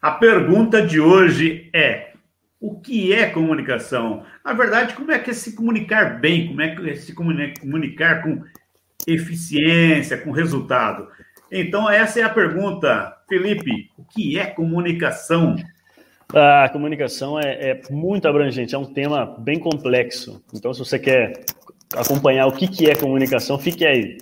A pergunta de hoje é: o que é comunicação? Na verdade, como é que é se comunicar bem? Como é que é se comunicar com eficiência, com resultado? Então, essa é a pergunta. Felipe, o que é comunicação? A comunicação é, é, muito abrangente, é um tema bem complexo. Então, se você quer acompanhar o que, que é comunicação, fique aí.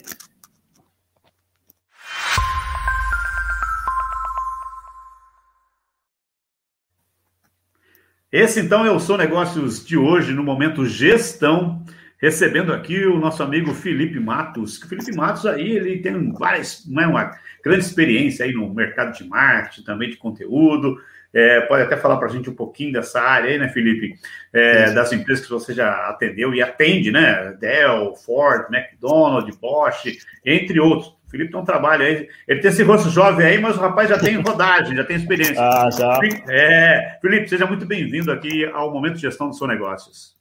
Esse então é o Sou Negócios de hoje, no momento gestão, recebendo aqui o nosso amigo Felipe Matos. O Felipe Matos aí, ele tem várias, não é uma grande experiência aí no mercado de marketing, também de conteúdo. É, pode até falar para a gente um pouquinho dessa área aí, né, Felipe? É, das empresas que você já atendeu e atende, né? Dell, Ford, McDonald's, Bosch, entre outros. O Felipe tem um trabalho aí. Ele tem esse rosto jovem aí, mas o rapaz já tem rodagem, já tem experiência. Ah, já. É, Felipe, seja muito bem-vindo aqui ao Momento de Gestão dos Seus Negócios.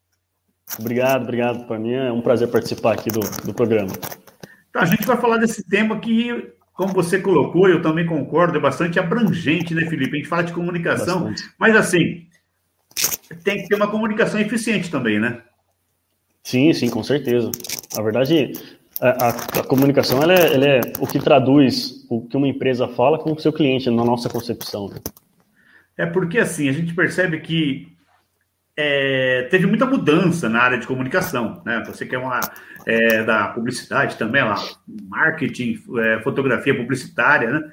Obrigado, obrigado. Para mim é um prazer participar aqui do, do programa. Então, a gente vai falar desse tema que como você colocou, eu também concordo, é bastante abrangente, né, Felipe? A gente fala de comunicação, bastante. mas assim, tem que ter uma comunicação eficiente também, né? Sim, sim, com certeza. Na verdade, a, a, comunicação ela é, ela é, o que traduz o que uma empresa fala com o seu cliente, na nossa concepção. Né? É porque assim, a gente percebe que é, teve muita mudança na área de comunicação, né? Você quer uma é, da publicidade também, lá, marketing, é, fotografia publicitária, né?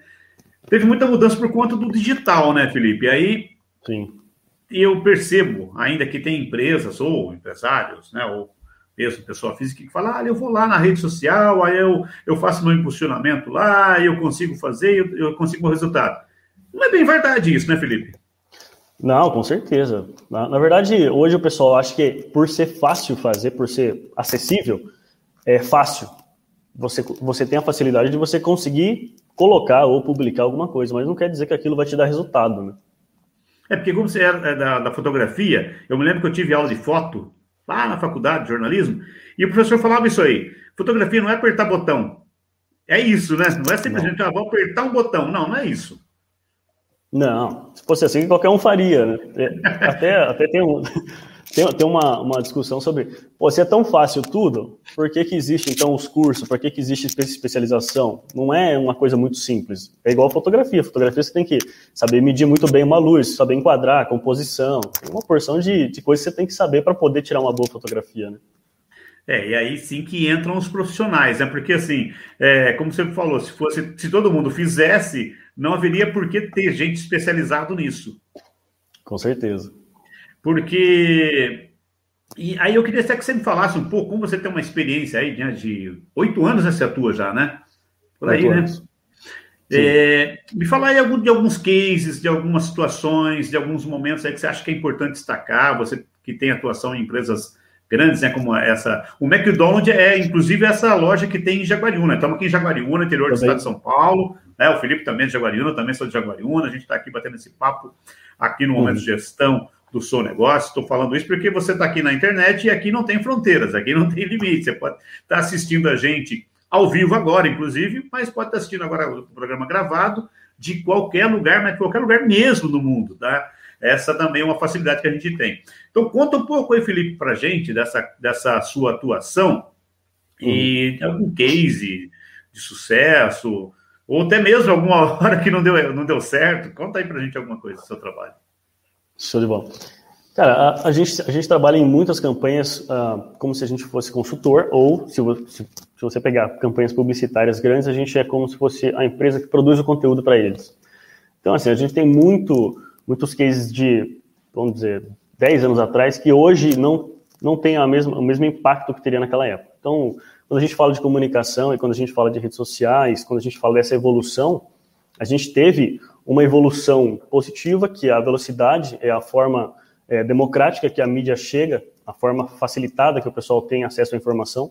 Teve muita mudança por conta do digital, né, Felipe? Aí, Sim. eu percebo, ainda que tem empresas ou empresários, né, ou mesmo pessoa física que fala, ah, eu vou lá na rede social, aí eu, eu faço meu impulsionamento lá, eu consigo fazer, eu, eu consigo o resultado. Não é bem verdade isso, né, Felipe? Não, com certeza. Na, na, verdade, hoje o pessoal acha que por ser fácil fazer, por ser acessível, é fácil. Você, você tem a facilidade de você conseguir colocar ou publicar alguma coisa, mas não quer dizer que aquilo vai te dar resultado, né? É porque como você é, é da, da fotografia, eu me lembro que eu tive aula de foto lá na faculdade de jornalismo, e o professor falava isso aí. Fotografia não é apertar botão. É isso, né? Não é simplesmente, ah, vou apertar um botão. Não, não é isso. Não, se fosse assim, qualquer um faria, né? É, até, até tem, um, tem, tem uma, uma discussão sobre, pô, se é tão fácil tudo, por que, que existe então os cursos, por que, que existe especialização? Não é uma coisa muito simples. É igual a fotografia. A fotografia você tem que saber medir muito bem uma luz, saber enquadrar, composição. Tem uma porção de, de coisas que você tem que saber para poder tirar uma boa fotografia, né? É, e aí sim que entram os profissionais, né? Porque assim, é, como você falou, se fosse, se todo mundo fizesse, não haveria por que ter gente especializado nisso. Com certeza. Porque. E aí eu queria até que você me falasse um pouco, como você tem uma experiência aí né, de oito anos, você atua já, né? Por aí, né? É, me fala aí de alguns cases, de algumas situações, de alguns momentos aí que você acha que é importante destacar, você que tem atuação em empresas grandes, né, como essa. O McDonald's é, inclusive, essa loja que tem em Jaguariúna. Estamos aqui em Jaguariúna, interior do estado de São Paulo. Né? O Felipe também é de Jaguariúna, também sou de Jaguariúna. A gente está aqui batendo esse papo aqui no momento uhum. de gestão do seu negócio. Estou falando isso porque você está aqui na internet e aqui não tem fronteiras, aqui não tem limite. Você pode estar tá assistindo a gente ao vivo agora, inclusive, mas pode estar tá assistindo agora o programa gravado de qualquer lugar, mas de qualquer lugar mesmo no mundo, tá? Essa também é uma facilidade que a gente tem. Então, conta um pouco aí, Felipe, para a gente dessa, dessa sua atuação e uhum. algum case de sucesso, ou até mesmo alguma hora que não deu, não deu certo. Conta aí para a gente alguma coisa do seu trabalho. Show de bola. Cara, a, a, gente, a gente trabalha em muitas campanhas uh, como se a gente fosse consultor, ou se, se, se, você pegar campanhas publicitárias grandes, a gente é como se fosse a empresa que produz o conteúdo para eles. Então, assim, a gente tem muito, muitos cases de, vamos dizer, 10 anos atrás, que hoje não, não tem a mesma, o mesmo impacto que teria naquela época. Então, quando a gente fala de comunicação e quando a gente fala de redes sociais, quando a gente fala dessa evolução, a gente teve uma evolução positiva, que é a velocidade é a forma é, democrática que a mídia chega, a forma facilitada que o pessoal tem acesso à informação.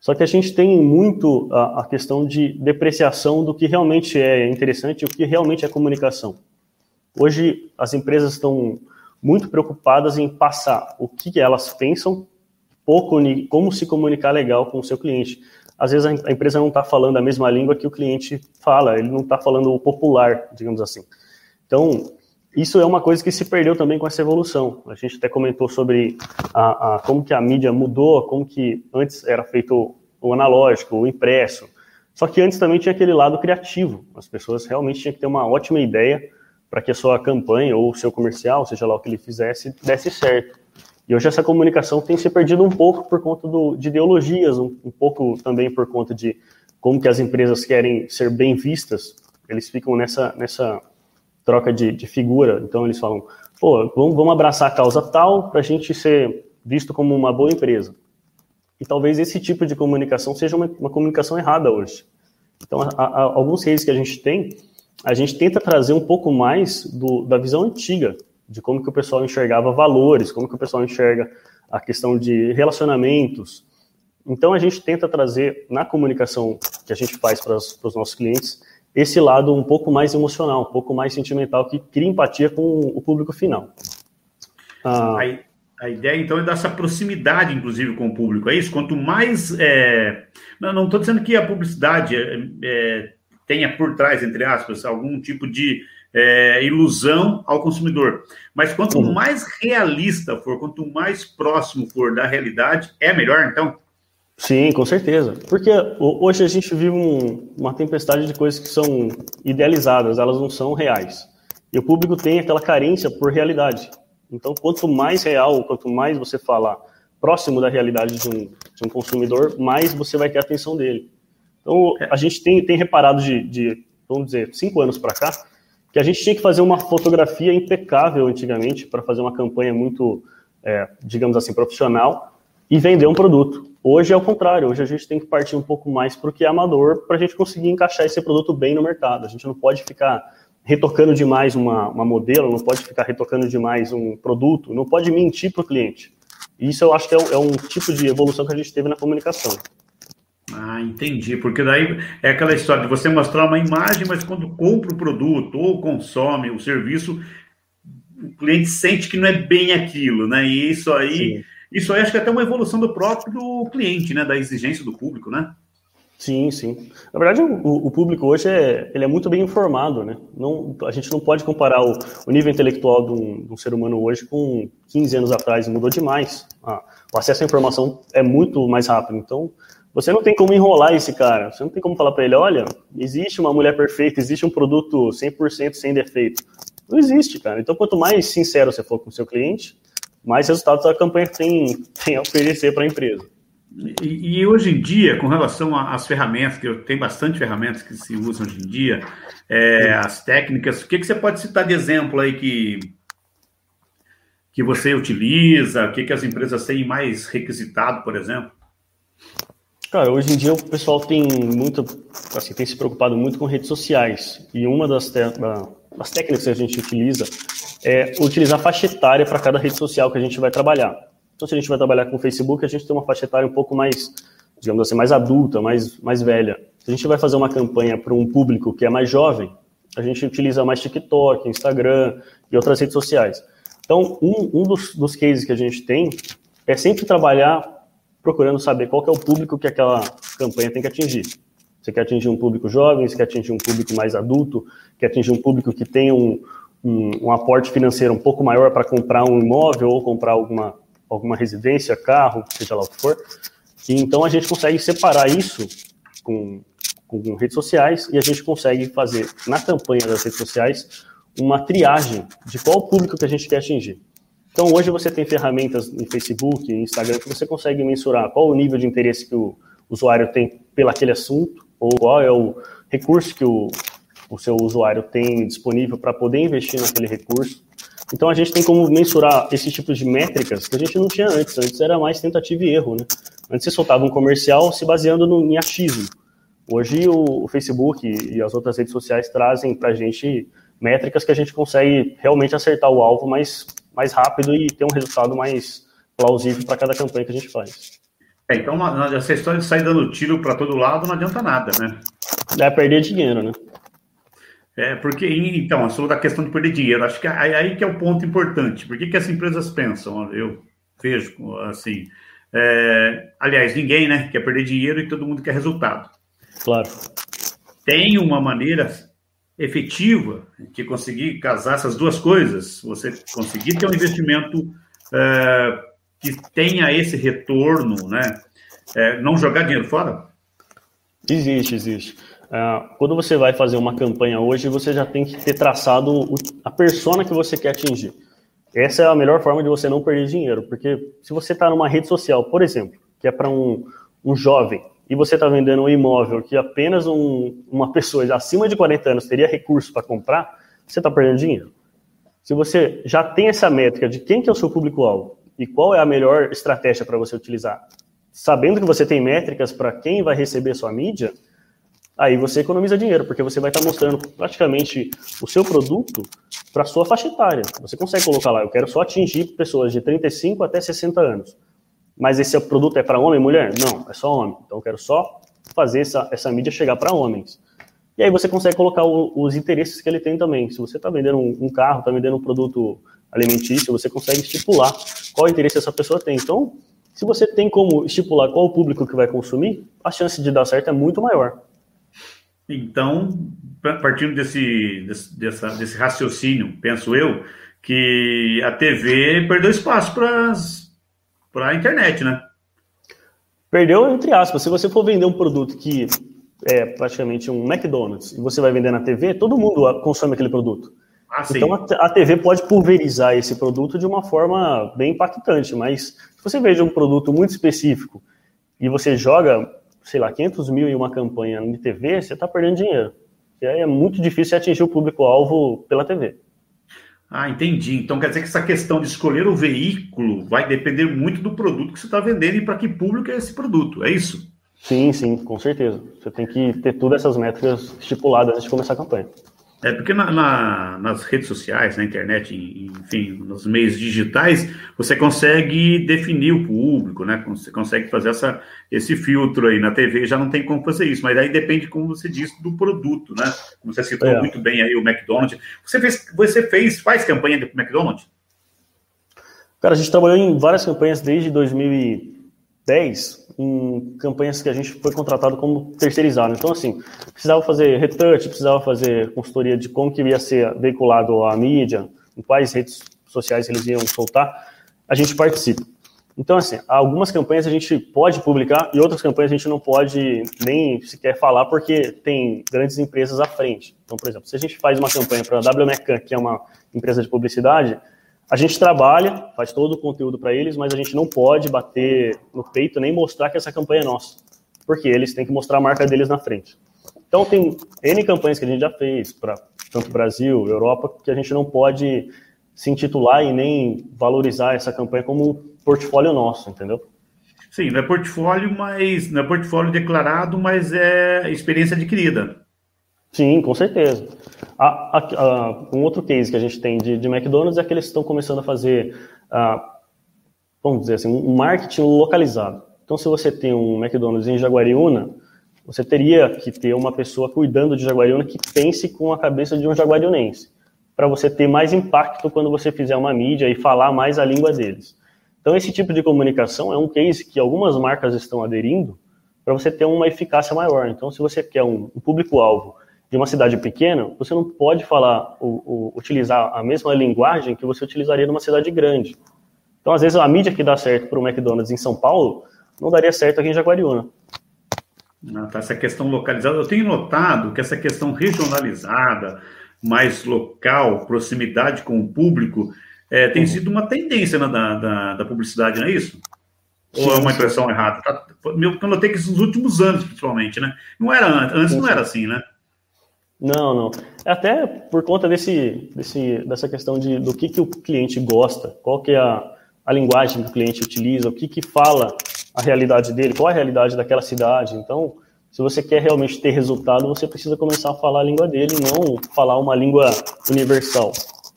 Só que a gente tem muito a, a questão de depreciação do que realmente é interessante e o que realmente é comunicação. Hoje, as empresas estão muito preocupadas em passar o que elas pensam, pouco como se comunicar legal com o seu cliente às vezes a empresa não está falando a mesma língua que o cliente fala, ele não está falando o popular, digamos assim. Então, isso é uma coisa que se perdeu também com essa evolução. A gente até comentou sobre a, a, como que a mídia mudou, como que antes era feito o analógico, o impresso. Só que antes também tinha aquele lado criativo. As pessoas realmente tinham que ter uma ótima ideia para que a sua campanha ou o seu comercial, seja lá o que ele fizesse, desse certo. E hoje essa comunicação tem se perdido um pouco por conta do, de ideologias, um, um pouco também por conta de como que as empresas querem ser bem vistas. Eles ficam nessa, nessa troca de, de figura. Então eles falam, pô, vamos, vamos abraçar a causa tal para a gente ser visto como uma boa empresa. E talvez esse tipo de comunicação seja uma, uma comunicação errada hoje. Então, a, a, alguns cases que a gente tem, a gente tenta trazer um pouco mais do, da visão antiga, de como que o pessoal enxergava valores, como que o pessoal enxerga a questão de relacionamentos. Então, a gente tenta trazer na comunicação que a gente faz para os nossos clientes esse lado um pouco mais emocional, um pouco mais sentimental, que cria empatia com o público final. Ah, a, a, ideia, então, é dessa proximidade, inclusive, com o público, é isso? Quanto mais... É... Não estou dizendo que a publicidade é, é, tenha por trás, entre aspas, algum tipo de é, ilusão ao consumidor, mas quanto uhum. mais realista for, quanto mais próximo for da realidade, é melhor, então? Sim, com certeza. Porque hoje a gente vive um, uma tempestade de coisas que são idealizadas, elas não são reais. E o público tem aquela carência por realidade. Então, quanto mais real, quanto mais você falar próximo da realidade de um, de um consumidor, mais você vai ter a atenção dele. Então, a gente tem, tem reparado de, de, vamos dizer, cinco anos para cá, que a gente tinha que fazer uma fotografia impecável antigamente para fazer uma campanha muito, é, digamos assim, profissional e vender um produto. Hoje é o contrário, hoje a gente tem que partir um pouco mais para o que é amador para a gente conseguir encaixar esse produto bem no mercado. A gente não pode ficar retocando demais uma, uma modelo, não pode ficar retocando demais um produto, não pode mentir para o cliente. Isso eu acho que é um, é um tipo de evolução que a gente teve na comunicação. Ah, entendi. Porque daí é aquela história de você mostrar uma imagem, mas quando compra o produto ou consome o serviço, o cliente sente que não é bem aquilo, né? E isso aí Sim. Isso aí acho que é até uma evolução do próprio cliente, né? Da exigência do público, né? Sim, sim. Na verdade, o, o, público hoje é, ele é muito bem informado, né? Não, a gente não pode comparar o, o nível intelectual de um, de um, ser humano hoje com 15 anos atrás, mudou demais. Ah, o acesso à informação é muito mais rápido. Então, você não tem como enrolar esse cara. Você não tem como falar para ele, olha, existe uma mulher perfeita, existe um produto 100% sem defeito. Não existe, cara. Então, quanto mais sincero você for com o seu cliente, mais resultados a campanha tem, tem a oferecer para a empresa. E, e, hoje em dia, com relação às ferramentas, que eu tenho bastante ferramentas que se usam hoje em dia, é, as técnicas, o que, que você pode citar de exemplo aí que, que você utiliza, o que, que as empresas têm mais requisitado, por exemplo? Cara, hoje em dia o pessoal tem muito, assim, tem se preocupado muito com redes sociais. E uma das, das técnicas que a gente utiliza é utilizar faixa etária para cada rede social que a gente vai trabalhar. Então, se a gente vai trabalhar com o Facebook, a gente tem uma faixa etária um pouco mais, digamos assim, mais adulta, mais, mais velha. Se a gente vai fazer uma campanha para um público que é mais jovem, a gente utiliza mais TikTok, Instagram e outras redes sociais. Então, um, um dos, dos cases que a gente tem é sempre trabalhar procurando saber qual é o público que aquela campanha tem que atingir. Você quer atingir um público jovem, você quer atingir um público mais adulto, quer atingir um público que tem um, um, um aporte financeiro um pouco maior para comprar um imóvel ou comprar alguma, alguma residência, carro, seja lá o que for. E, então a gente consegue separar isso com, com redes sociais e a gente consegue fazer na campanha das redes sociais uma triagem de qual público que a gente quer atingir. Então hoje você tem ferramentas no Facebook, Instagram que você consegue mensurar qual o nível de interesse que o usuário tem pelo aquele assunto ou qual é o recurso que o, o seu usuário tem disponível para poder investir naquele recurso. Então a gente tem como mensurar esse tipo de métricas que a gente não tinha antes. Antes era mais tentativa e erro, né? Antes você soltava um comercial se baseando no, em achismo. Hoje o, o Facebook e, as outras redes sociais trazem para a gente métricas que a gente consegue realmente acertar o alvo mais, mais rápido e ter um resultado mais plausível para cada campanha que a gente faz. É, então, essa história de sair dando tiro para todo lado não adianta nada, né? É perder dinheiro, né? É, porque, então, a questão de perder dinheiro, acho que é aí que é o ponto importante. Por que, que as empresas pensam? Eu vejo assim. É, aliás, ninguém né, quer perder dinheiro e todo mundo quer resultado. Claro. Tem uma maneira efetiva, que conseguir casar essas duas coisas, você conseguir ter um investimento é, que tenha esse retorno, né? É, não jogar dinheiro fora? Existe, existe. Uh, quando você vai fazer uma campanha hoje, você já tem que ter traçado o, a persona que você quer atingir. Essa é a melhor forma de você não perder dinheiro, porque se você está numa rede social, por exemplo, que é para um, um jovem, e você está vendendo um imóvel que apenas um, uma pessoa acima de 40 anos teria recurso para comprar, você está perdendo dinheiro. Se você já tem essa métrica de quem que é o seu público-alvo e qual é a melhor estratégia para você utilizar, sabendo que você tem métricas para quem vai receber sua mídia, aí você economiza dinheiro, porque você vai estar tá mostrando praticamente o seu produto para sua faixa etária. Você consegue colocar lá, eu quero só atingir pessoas de 35 até 60 anos. Mas esse produto é para homem e mulher? Não, é só homem. Então eu quero só fazer essa, essa mídia chegar para homens. E aí você consegue colocar o, os interesses que ele tem também. Se você está vendendo um, um carro, está vendendo um produto alimentício, você consegue estipular qual interesse essa pessoa tem. Então, se você tem como estipular qual o público que vai consumir, a chance de dar certo é muito maior. Então, partindo desse, desse, dessa, desse raciocínio, penso eu, que a TV perdeu espaço para a internet, né? Perdeu, entre aspas. Se você for vender um produto que é praticamente um McDonald's e você vai vender na TV, todo mundo consome aquele produto. Ah, então a, a, TV pode pulverizar esse produto de uma forma bem impactante, mas se você veja um produto muito específico e você joga sei lá, 500 mil em uma campanha de TV, você está perdendo dinheiro. E aí é muito difícil atingir o público-alvo pela TV. Ah, entendi. Então quer dizer que essa questão de escolher o veículo vai depender muito do produto que você está vendendo e para que público é esse produto, é isso? Sim, sim, com certeza. Você tem que ter todas essas métricas estipuladas antes de começar a campanha. É porque na, na, nas redes sociais, na internet, enfim, nos meios digitais, você consegue definir o público, né? Você consegue fazer essa, esse filtro aí. Na TV já não tem como fazer isso, mas aí depende, como você disse, do produto, né? Como você citou é. muito bem aí o McDonald's. Você fez, você fez, faz campanha do McDonald's? Cara, a gente trabalhou em várias campanhas desde 2010, em campanhas que a gente foi contratado como terceirizado. Então, assim, precisava fazer retouch, precisava fazer consultoria de como que ia ser veiculado a mídia, em quais redes sociais eles iam soltar, a gente participa. Então, assim, algumas campanhas a gente pode publicar e outras campanhas a gente não pode nem sequer falar porque tem grandes empresas à frente. Então, por exemplo, se a gente faz uma campanha para a WMECAN, que é uma empresa de publicidade, a gente trabalha, faz todo o conteúdo para eles, mas a gente não pode bater no peito nem mostrar que essa campanha é nossa, porque eles têm que mostrar a marca deles na frente. Então tem N campanhas que a gente já fez para tanto Brasil, Europa, que a gente não pode se intitular e nem valorizar essa campanha como um portfólio nosso, entendeu? Sim, não é portfólio, mas não é portfólio declarado, mas é experiência adquirida. Sim, com certeza. A, a, a, um outro case que a gente tem de, de McDonald's é que eles estão começando a fazer, vamos dizer assim, um marketing localizado. Então, se você tem um McDonald's em Jaguariúna, você teria que ter uma pessoa cuidando de Jaguariúna que pense com a cabeça de um jaguariunense, para você ter mais impacto quando você fizer uma mídia e falar mais a língua deles. Então, esse tipo de comunicação é um case que algumas marcas estão aderindo para você ter uma eficácia maior. Então, se você quer um, um público-alvo de uma cidade pequena, você não pode falar, utilizar a mesma linguagem que você utilizaria numa cidade grande. Então, às vezes, a mídia que dá certo para o McDonald's em São Paulo não daria certo aqui em Jaguariúna. Ah, tá, essa questão localizada, eu tenho notado que essa questão regionalizada, mais local, proximidade com o público, é, tem uhum. sido uma tendência da, da, da, publicidade, não é isso? Sim, Ou é uma impressão sim. errada? Tá, eu notei que nos últimos anos, principalmente, né? Não era antes, antes sim, não era assim, né? Não, não. Até por conta desse, desse, dessa questão de, do que, que o cliente gosta, qual que é a, a linguagem que o cliente utiliza, o que, que fala a realidade dele, qual é a realidade daquela cidade. Então, se você quer realmente ter resultado, você precisa começar a falar a língua dele, não falar uma língua universal,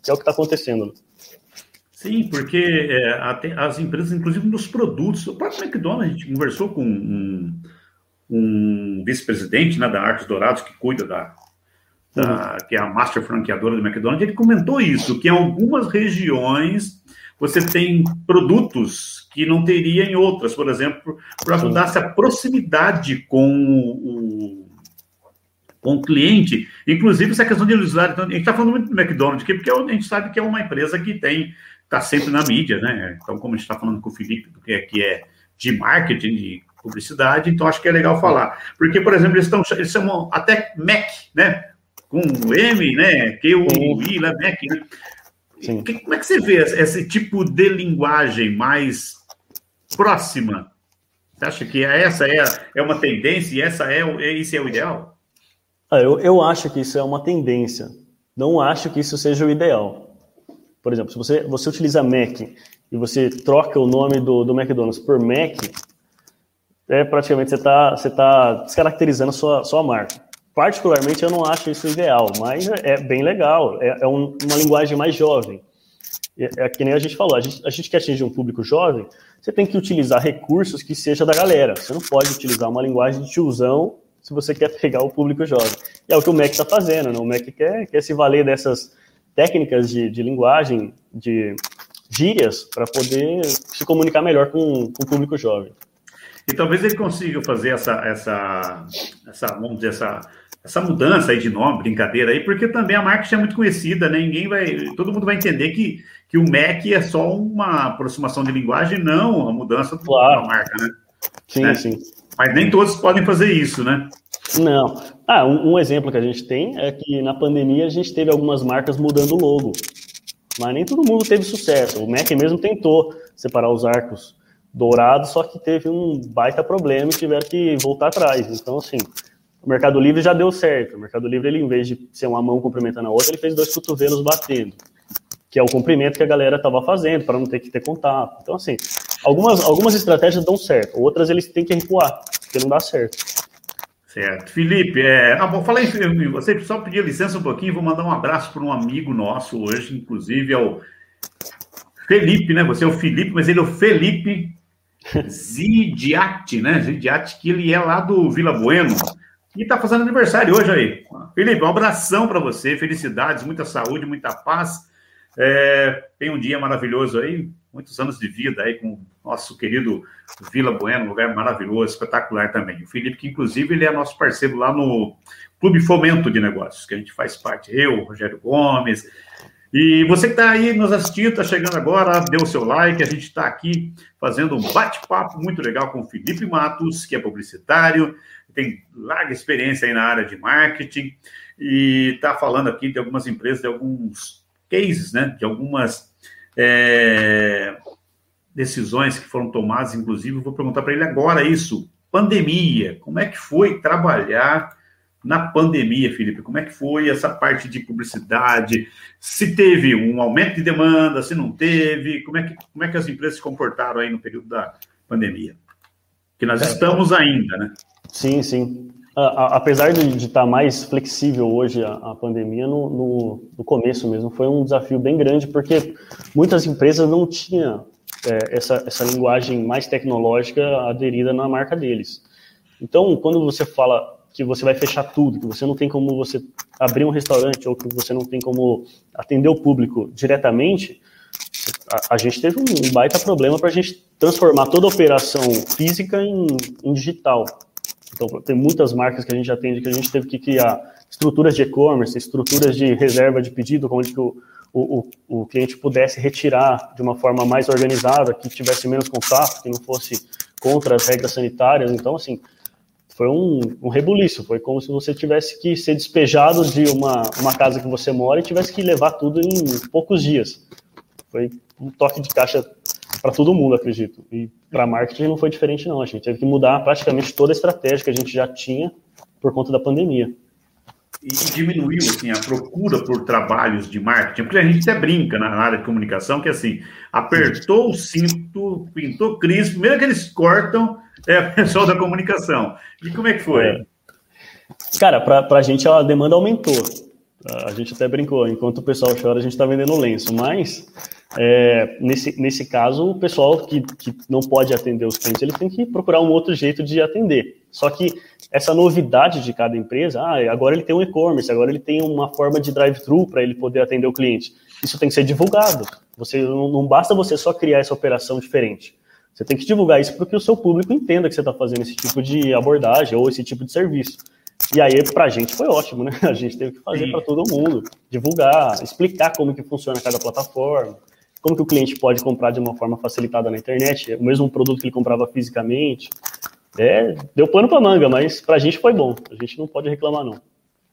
que é o que está acontecendo. Sim, porque é, as empresas, inclusive nos produtos, o próprio McDonald's, a gente conversou com um, um vice-presidente né, da Arcos Dourados, que cuida da, da, que é a master franqueadora do McDonald's, ele comentou isso, que em algumas regiões você tem produtos que não teria em outras, por exemplo, para dar essa proximidade com o, com o cliente, inclusive essa questão de usuário. Então, a gente está falando muito do McDonald's aqui, porque a gente sabe que é uma empresa que tem está sempre na mídia, né? Então, como a gente está falando com o Felipe, que é, que é de marketing, de publicidade, então acho que é legal falar. Porque, por exemplo, eles, estão, eles chamam até Mac, né? Com M, né? Q-U-I, né? Mac, né? Sim. Que, como é que você vê esse tipo de linguagem mais próxima? Você acha que essa é, é uma tendência e essa é, é, esse é o ideal? Ah, eu, eu acho que isso é uma tendência. Não acho que isso seja o ideal. Por exemplo, se você, você utiliza Mac e você troca o nome do, do McDonald's por Mac, é praticamente você está você tá descaracterizando a sua, sua marca. Particularmente, eu não acho isso ideal, mas é bem legal. É, é um, uma linguagem mais jovem. É, é, que nem a gente falou, a gente, a gente quer atingir um público jovem, você tem que utilizar recursos que seja da galera. Você não pode utilizar uma linguagem de tiozão se você quer pegar o público jovem. E é o que o Mac está fazendo, né? O Mac quer, quer se valer dessas técnicas de, de linguagem, de gírias, para poder se comunicar melhor com, com o público jovem. E talvez ele consiga fazer essa, essa, essa vamos dizer, essa, essa mudança aí de nome, brincadeira aí, porque também a marca já é muito conhecida, né? Ninguém vai, todo mundo vai entender que, que o Mac é só uma aproximação de linguagem, não a mudança claro. da marca, né? Sim, né? sim. Mas nem todos podem fazer isso, né? Não. Ah, um, um, exemplo que a gente tem é que na pandemia a gente teve algumas marcas mudando o logo. Mas nem todo mundo teve sucesso. O Mac mesmo tentou separar os arcos dourados, só que teve um baita problema e tiveram que voltar atrás. Então, assim, o Mercado Livre já deu certo. O Mercado Livre, ele, em vez de ser uma mão cumprimentando a outra, ele fez dois cotovelos batendo. Que é o cumprimento que a galera estava fazendo, para não ter que ter contato. Então, assim, algumas, algumas estratégias dão certo, outras eles têm que recuar, porque não dá certo. Certo. Felipe, é... ah, vou falar em você, só pedir licença um pouquinho, vou mandar um abraço para um amigo nosso hoje, inclusive é o Felipe, né? Você é o Felipe, mas ele é o Felipe Zidiati, né? Zidiati, que ele é lá do Vila Bueno e está fazendo aniversário hoje aí. Felipe, um abração para você, felicidades, muita saúde, muita paz. É... tem um dia maravilhoso aí, muitos anos de vida aí com o nosso querido Vila Bueno, um lugar maravilhoso, espetacular também. O Felipe, que inclusive ele é nosso parceiro lá no Clube Fomento de Negócios, que a gente faz parte, eu, Rogério Gomes. E você que está aí nos assistindo, está chegando agora, dê o seu like, a gente está aqui fazendo um bate-papo muito legal com o Felipe Matos, que é publicitário, tem larga experiência aí na área de marketing, e está falando aqui de algumas empresas, de alguns cases, né, de algumas é, decisões que foram tomadas, inclusive, vou perguntar para ele agora isso. Pandemia, como é que foi trabalhar na pandemia, Felipe? Como é que foi essa parte de publicidade? Se teve um aumento de demanda, se não teve, como é que, como é que as empresas se comportaram aí no período da pandemia? Que nós é, estamos ainda, né? Sim, sim. apesar de, estar tá mais flexível hoje a, a pandemia, no, no, no, começo mesmo foi um desafio bem grande, porque muitas empresas não tinham é, essa, essa linguagem mais tecnológica aderida na marca deles. Então, quando você fala que você vai fechar tudo, que você não tem como você abrir um restaurante ou que você não tem como atender o público diretamente, a, a gente teve um baita problema para a gente transformar toda a operação física em, em digital. Então, tem muitas marcas que a gente atende que a gente teve que criar estruturas de e-commerce, estruturas de reserva de pedido, onde que o, o, o, cliente pudesse retirar de uma forma mais organizada, que tivesse menos contato, que não fosse contra as regras sanitárias. Então, assim, foi um, um rebuliço. Foi como se você tivesse que ser despejado de uma, uma casa que você mora e tivesse que levar tudo em poucos dias. Foi um toque de caixa para todo mundo, acredito. E para marketing não foi diferente, não. A gente teve que mudar praticamente toda a estratégia que a gente já tinha por conta da pandemia. E diminuiu assim, a procura por trabalhos de marketing, porque a gente até brinca na área de comunicação que assim, apertou o cinto, pintou crise, primeiro que eles cortam é o pessoal da comunicação. E como é que foi? É. Cara, para a gente a demanda aumentou. A gente até brincou, enquanto o pessoal chora, a gente está vendendo lenço, mas é, nesse, nesse caso, o pessoal que, que não pode atender os clientes, ele tem que procurar um outro jeito de atender. Só que essa novidade de cada empresa, ah, agora ele tem um e-commerce, agora ele tem uma forma de drive-thru para ele poder atender o cliente. Isso tem que ser divulgado. Você não, não basta você só criar essa operação diferente. Você tem que divulgar isso para que o seu público entenda que você está fazendo esse tipo de abordagem ou esse tipo de serviço. E aí, para a gente foi ótimo, né? A gente teve que fazer para todo mundo, divulgar, explicar como que funciona cada plataforma, como que o cliente pode comprar de uma forma facilitada na internet, o mesmo produto que ele comprava fisicamente. É, deu pano para manga, mas para a gente foi bom. A gente não pode reclamar, não.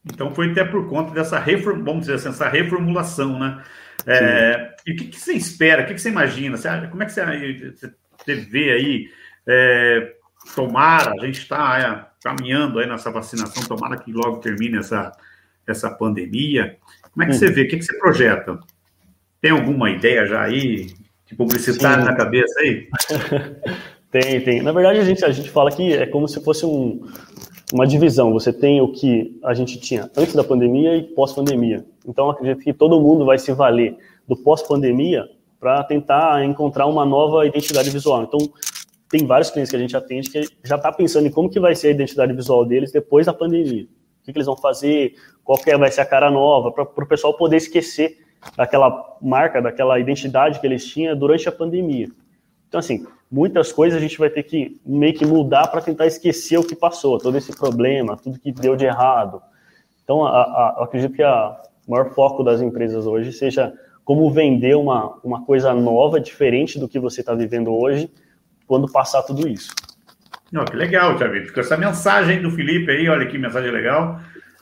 Então foi até por conta dessa reform, vamos dizer assim, essa reformulação, né? É, e o que, que, você espera? O que, que você imagina? Você, como é que você, você vê aí? É, tomara, a gente está é, caminhando aí nessa vacinação, tomara que logo termine essa, essa pandemia. Como é que hum. você vê? O que, que você projeta? Tem alguma ideia já aí de publicitário Sim. na cabeça aí? tem, tem. Na verdade, a gente, a gente fala que é como se fosse um, uma divisão. Você tem o que a gente tinha antes da pandemia e pós-pandemia. Então, acredito que todo mundo vai se valer do pós-pandemia para tentar encontrar uma nova identidade visual. Então, tem vários clientes que a gente atende que já está pensando em como que vai ser a identidade visual deles depois da pandemia. O que, que eles vão fazer, qual que é, vai ser a cara nova, para o pessoal poder esquecer daquela marca, daquela identidade que eles tinham durante a pandemia. Então, assim, muitas coisas a gente vai ter que meio que mudar para tentar esquecer o que passou, todo esse problema, tudo que deu de errado. Então, a, a, eu acredito que o maior foco das empresas hoje seja como vender uma, uma coisa nova, diferente do que você está vivendo hoje, quando passar tudo isso. Não, que legal, Tiago. Ficou essa mensagem do Felipe aí, olha que mensagem legal.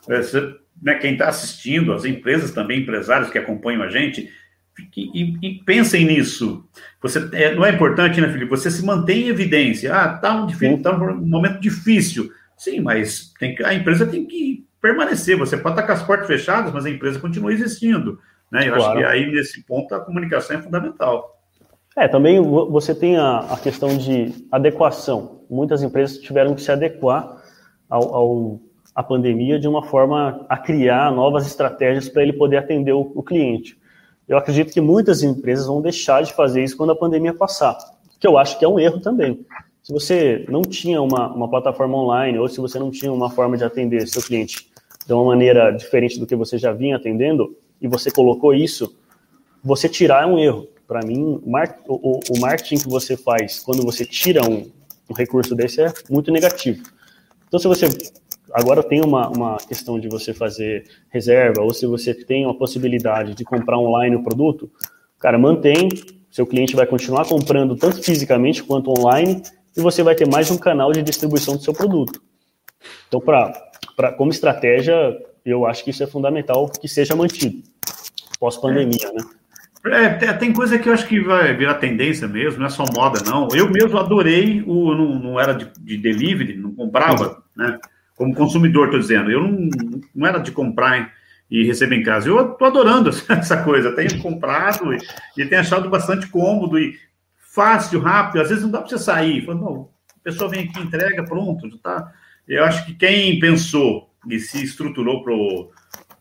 Você, né, quem está assistindo, as empresas também, empresários que acompanham a gente, e, e, pensem nisso. Você é, não é importante, né, Felipe? Você se mantém em evidência. Ah, tá um, tá um momento difícil. Sim, mas tem que, a empresa tem que permanecer. Você pode estar com as portas fechadas, mas a empresa continua existindo. Né? Eu claro. acho que aí, nesse ponto, a comunicação é fundamental. É, também você tem a, a questão de adequação. Muitas empresas tiveram que se adequar ao, ao à pandemia de uma forma a criar novas estratégias para ele poder atender o, o cliente. Eu acredito que muitas empresas vão deixar de fazer isso quando a pandemia passar, que eu acho que é um erro também. Se você não tinha uma, uma plataforma online ou se você não tinha uma forma de atender seu cliente de uma maneira diferente do que você já vinha atendendo e você colocou isso, você tirar é um erro. Para mim, o, o, marketing que você faz quando você tira um, um recurso desse é muito negativo. Então, se você agora tem uma, uma questão de você fazer reserva, ou se você tem a possibilidade de comprar online o produto, cara, mantém, seu cliente vai continuar comprando tanto fisicamente quanto online, e você vai ter mais um canal de distribuição do seu produto. Então, pra, pra, como estratégia, eu acho que isso é fundamental que seja mantido pós-pandemia, né? É, tem coisa que eu acho que vai virar tendência mesmo, não é só moda, não. Eu mesmo adorei o. Não, não era de, de delivery, não comprava, né? como consumidor, estou dizendo, eu não, não era de comprar e receber em casa. Eu estou adorando essa coisa, tenho comprado e, e, tenho achado bastante cômodo e fácil, rápido. Às vezes não dá para você sair. Fala, não, a pessoa vem aqui, entrega, pronto, já tá. Eu acho que quem pensou e se estruturou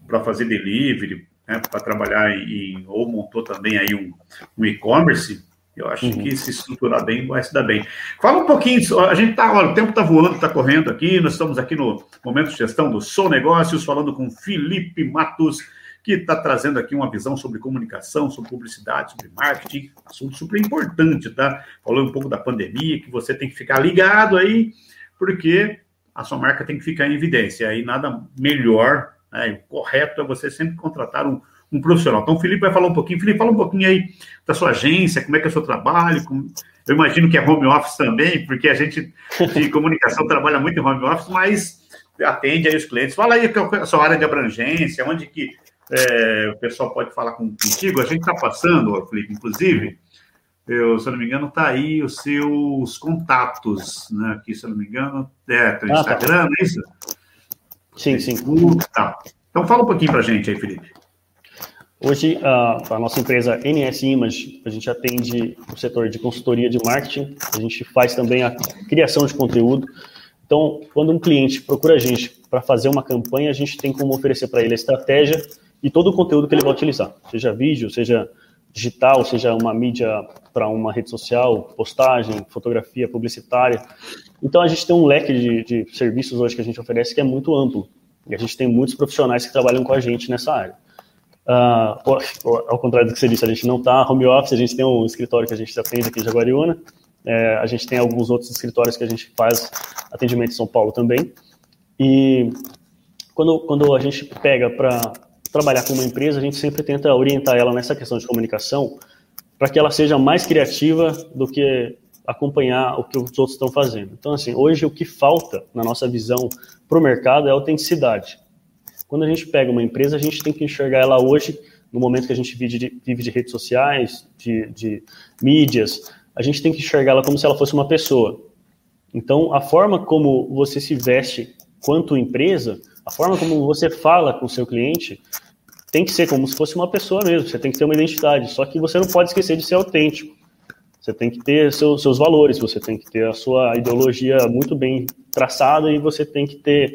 para fazer delivery, né, para trabalhar em, ou montou também aí um, um e-commerce, eu acho uhum. que se estruturar bem, vai se dar bem. Fala um pouquinho, a gente tá, olha, o tempo está voando, está correndo aqui, nós estamos aqui no momento de gestão do Sou Negócios, falando com Felipe Matos, que está trazendo aqui uma visão sobre comunicação, sobre publicidade, sobre marketing, assunto super importante, tá? Falando um pouco da pandemia, que você tem que ficar ligado aí, porque a sua marca tem que ficar em evidência. Aí nada melhor, né? o correto é você sempre contratar um um profissional. Então, o Felipe vai falar um pouquinho. Felipe, fala um pouquinho aí da sua agência, como é que é o seu trabalho. Como... Eu imagino que é home office também, porque a gente de comunicação trabalha muito em home office, mas atende aí os clientes. Fala aí qual é a sua área de abrangência, onde que é, o pessoal pode falar contigo. A gente está passando, Felipe, inclusive, eu, se eu não me engano, está aí os seus contatos, né? Aqui, se eu não me engano, é, tem ah, Instagram, tá. não é isso? Sim, sim. Tá. Então fala um pouquinho para a gente aí, Felipe. Hoje, a, a, nossa empresa NS Image, a gente atende o setor de consultoria de marketing, a gente faz também a criação de conteúdo. Então, quando um cliente procura a gente para fazer uma campanha, a gente tem como oferecer para ele a estratégia e todo o conteúdo que ele vai utilizar, seja vídeo, seja digital, seja uma mídia para uma rede social, postagem, fotografia publicitária. Então, a gente tem um leque de, de serviços hoje que a gente oferece que é muito amplo. E a gente tem muitos profissionais que trabalham com a gente nessa área. Uh, ao contrário do que você disse, a gente não está home office, a gente tem um escritório que a gente atende aqui em Jaguariúna, é, a gente tem alguns outros escritórios que a gente faz atendimento em São Paulo também. E quando, quando a gente pega para trabalhar com uma empresa, a gente sempre tenta orientar ela nessa questão de comunicação para que ela seja mais criativa do que acompanhar o que os outros estão fazendo. Então, assim, hoje o que falta na nossa visão para o mercado é autenticidade. Quando a gente pega uma empresa, a gente tem que enxergar ela hoje, no momento que a gente vive de, vive de redes sociais, de, de mídias, a gente tem que enxergar ela como se ela fosse uma pessoa. Então, a forma como você se veste quanto empresa, a forma como você fala com o seu cliente, tem que ser como se fosse uma pessoa mesmo. Você tem que ter uma identidade. Só que você não pode esquecer de ser autêntico. Você tem que ter seus, seus valores, você tem que ter a sua ideologia muito bem traçada e você tem que ter,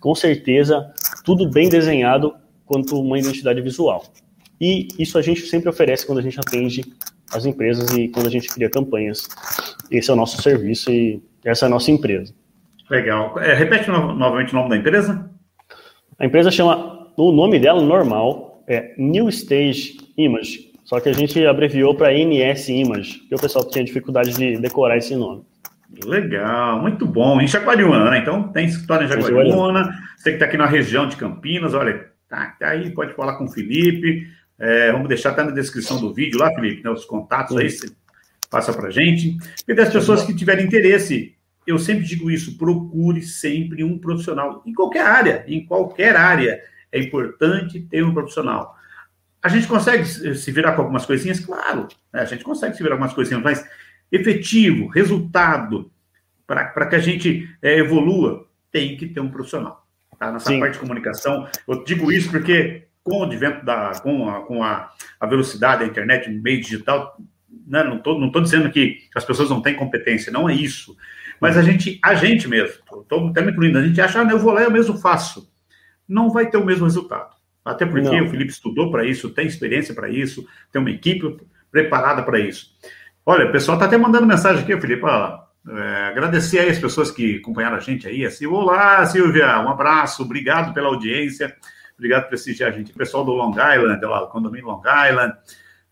com certeza, tudo bem desenhado quanto uma identidade visual. E isso a gente sempre oferece quando a gente atende as empresas e quando a gente cria campanhas. Esse é o nosso serviço e essa é a nossa empresa. Legal. É, repete no, novamente o nome da empresa? A empresa chama, o nome dela normal é New Stage Image, só que a gente abreviou para NS Image, porque o pessoal tinha dificuldade de decorar esse nome. Legal, muito bom. Em Jaguariúna, né? Então tem escritório em Jaguariúna, você que está aqui na região de Campinas, olha, tá, tá aí, pode falar com o Felipe. É, vamos deixar até na descrição do vídeo lá, Felipe, né, os contatos aí, você passa para gente. E das pessoas que tiverem interesse eu sempre digo isso, procure sempre um profissional, em qualquer área, em qualquer área, é importante ter um profissional. A gente consegue se virar com algumas coisinhas? Claro, né? a gente consegue se virar com algumas coisinhas, mas efetivo, resultado, para que a gente é, evolua, tem que ter um profissional. Tá? Nessa Sim. parte de comunicação, eu digo isso porque com o advento da, com a, com a, a velocidade da internet, no meio digital, né? não estou não tô dizendo que as pessoas não têm competência, não é isso. Mas a gente, a gente mesmo, estou até me incluindo, a gente acha, ah, eu vou lá, eu mesmo faço. Não vai ter o mesmo resultado. Até porque não. o Felipe estudou para isso, tem experiência para isso, tem uma equipe preparada para isso. Olha, o pessoal está até mandando mensagem aqui, Felipe. é, agradecer aí as pessoas que acompanharam a gente aí. Assim, Olá, Silvia, um abraço, obrigado pela audiência, obrigado por prestigiar a gente. O pessoal do Long Island, lá, do condomínio Long Island,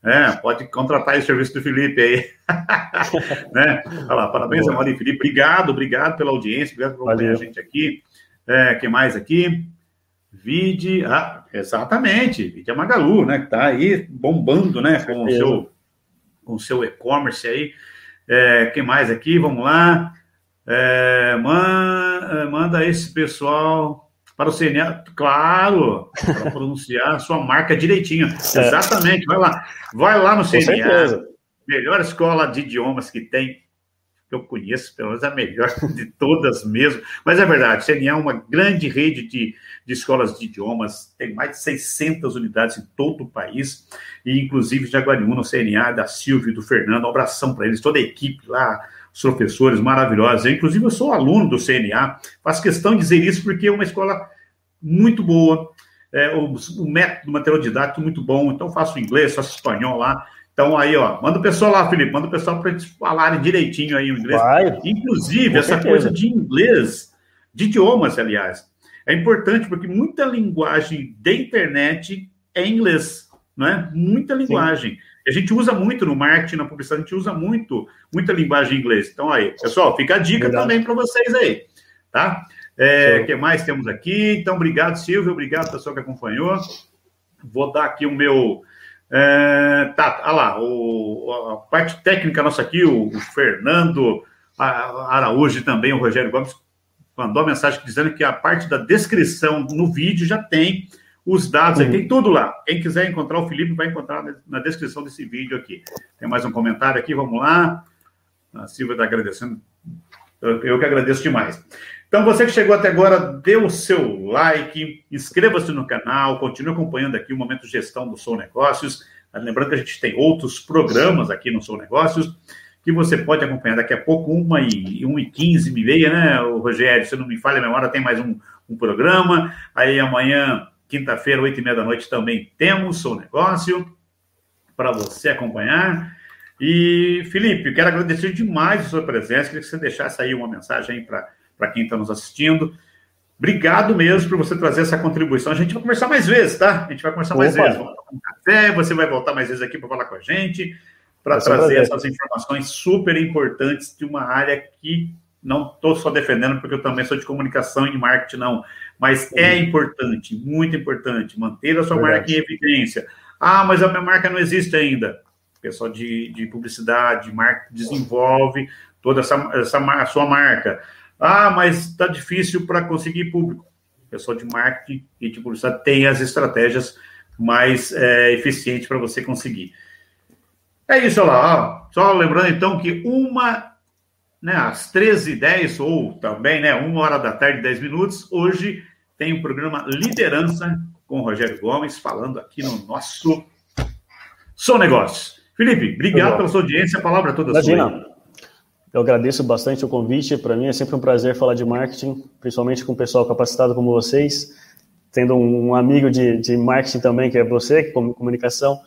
é, pode contratar o serviço do Felipe aí. né? Olha lá, parabéns, Amor e Felipe. Obrigado, obrigado pela audiência, obrigado por acompanhar a gente aqui. É, que mais aqui? Vide, ah, exatamente, Vide a Magalu, né? Que tá aí bombando, né? Com o seu, com o seu e-commerce aí. É, que mais aqui? Vamos lá. É, man, é, manda esse pessoal para o CNA, claro, para pronunciar a sua marca direitinho. É. Exatamente, vai lá. Vai lá no CNA. Melhor escola de idiomas que tem que eu conheço, pelo menos a melhor de todas mesmo. Mas é verdade, CNA é uma grande rede de, de escolas de idiomas, tem mais de 600 unidades em todo o país, e inclusive Jaguariúna, o CNA, da Silvia e do Fernando, um abração para eles, toda a equipe lá, os professores maravilhosos. Eu, inclusive, eu sou aluno do CNA, faço questão de dizer isso porque é uma escola muito boa, é, o, o método do material didático muito bom, então faço inglês, faço espanhol lá, então aí, ó, manda o pessoal lá, Felipe, manda o pessoal para eles falarem direitinho aí o inglês. Vai, Inclusive, essa certeza. coisa de inglês, de idiomas, aliás, é importante porque muita linguagem da internet é inglês, não é? Muita linguagem. Sim. A gente usa muito no marketing, na publicidade, a gente usa muito, muita linguagem em inglês. Então aí, pessoal, fica a dica Verdade. também para vocês aí, tá? O é, que mais temos aqui? Então, obrigado, Silvio, obrigado pessoal que acompanhou. Vou dar aqui o meu é, tá, olha lá, o, a parte técnica nossa aqui, o, o Fernando Araújo também o Rogério Gomes mandou uma mensagem dizendo que a parte da descrição no vídeo já tem os dados, uhum. tem tudo lá. Quem quiser encontrar o Felipe vai encontrar na descrição desse vídeo aqui. Tem mais um comentário aqui, vamos lá. A Silvia está agradecendo. Eu, que agradeço demais. Então, você que chegou até agora, dê o seu like, inscreva-se no canal, continue acompanhando aqui o Momento de Gestão do Sou Negócios. Lembrando que a gente tem outros programas aqui no Sou Negócios que você pode acompanhar daqui a pouco, uma e, uma e quinze, e meia, né, o Rogério? Se não me falha a memória, tem mais um, um programa. Aí amanhã, quinta-feira, oito e meia da noite, também temos Sou Negócio para você acompanhar. E, Felipe, quero agradecer demais a sua presença. Queria que você deixasse aí uma mensagem para quem está nos assistindo. Obrigado mesmo por você trazer essa contribuição. A gente vai conversar mais vezes, tá? A gente vai conversar Opa. mais vezes. Vamos tomar um café, você vai voltar mais vezes aqui para falar com a gente, para trazer essas informações super importantes de uma área que não estou só defendendo porque eu também sou de comunicação e de marketing, não. Mas é importante, muito importante, manter a sua Verdade. marca em evidência. Ah, mas a minha marca não existe ainda. O pessoal de, de publicidade, de marketing desenvolve toda essa, essa a sua marca. Ah, mas está difícil para conseguir público. O pessoal de marketing e de publicidade tem as estratégias mais é, eficientes para você conseguir. É isso lá. Ó. Só lembrando então que uma né, às 13h10, ou também, né, uma hora da tarde, 10 minutos, hoje tem o programa Liderança com o Rogério Gomes, falando aqui no nosso Sou Negócios. Felipe, obrigado pela sua audiência, a palavra é toda Imagina. sua. Eu agradeço bastante o convite, para mim é sempre um prazer falar de marketing, principalmente com um pessoal capacitado como vocês, tendo um amigo de, de marketing também, que é você, que é comunicação.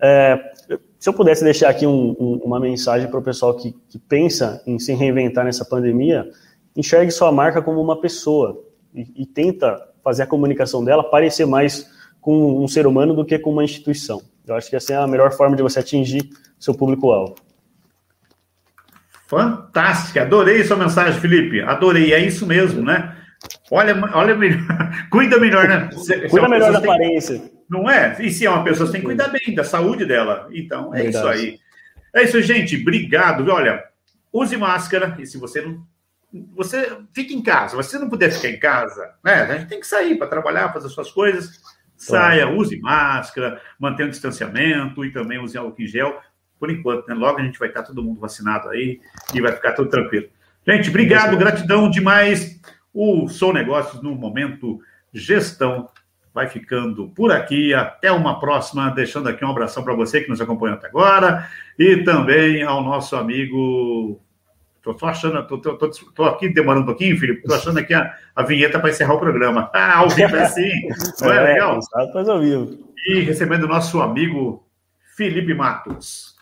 É, se eu pudesse deixar aqui um, um, uma mensagem para o pessoal que, que, pensa em se reinventar nessa pandemia, enxergue sua marca como uma pessoa e, e, tenta fazer a comunicação dela parecer mais com um ser humano do que com uma instituição. Eu acho que essa é a melhor forma de você atingir seu público-alvo. Fantástica, adorei sua mensagem, Felipe. Adorei, é isso mesmo, né? Olha, olha melhor, cuida melhor, né? Se, cuida melhor da aparência. Não é? E se é uma pessoa, você tem que cuidar bem da saúde dela. Então, é Verdade. isso aí. É isso, gente. Obrigado. Olha, use máscara. E se você não. Você fica em casa. Se você não puder ficar em casa, né? A gente tem que sair para trabalhar, fazer suas coisas. Saia, use máscara, mantenha o distanciamento e também use álcool em gel. Por enquanto, né? Logo a gente vai estar todo mundo vacinado aí e vai ficar tudo tranquilo. Gente, obrigado, gratidão demais. O Sou Negócios no momento gestão vai ficando por aqui. Até uma próxima. Deixando aqui um abração para você que nos acompanhou até agora e também ao nosso amigo. Estou achando, tô, tô, tô, tô, aqui demorando um pouquinho, Felipe. Estou achando aqui a, a vinheta para encerrar o programa. Ah, ao vivo é assim. Não é, é legal? Faz ao vivo. E recebendo o nosso amigo Felipe Matos.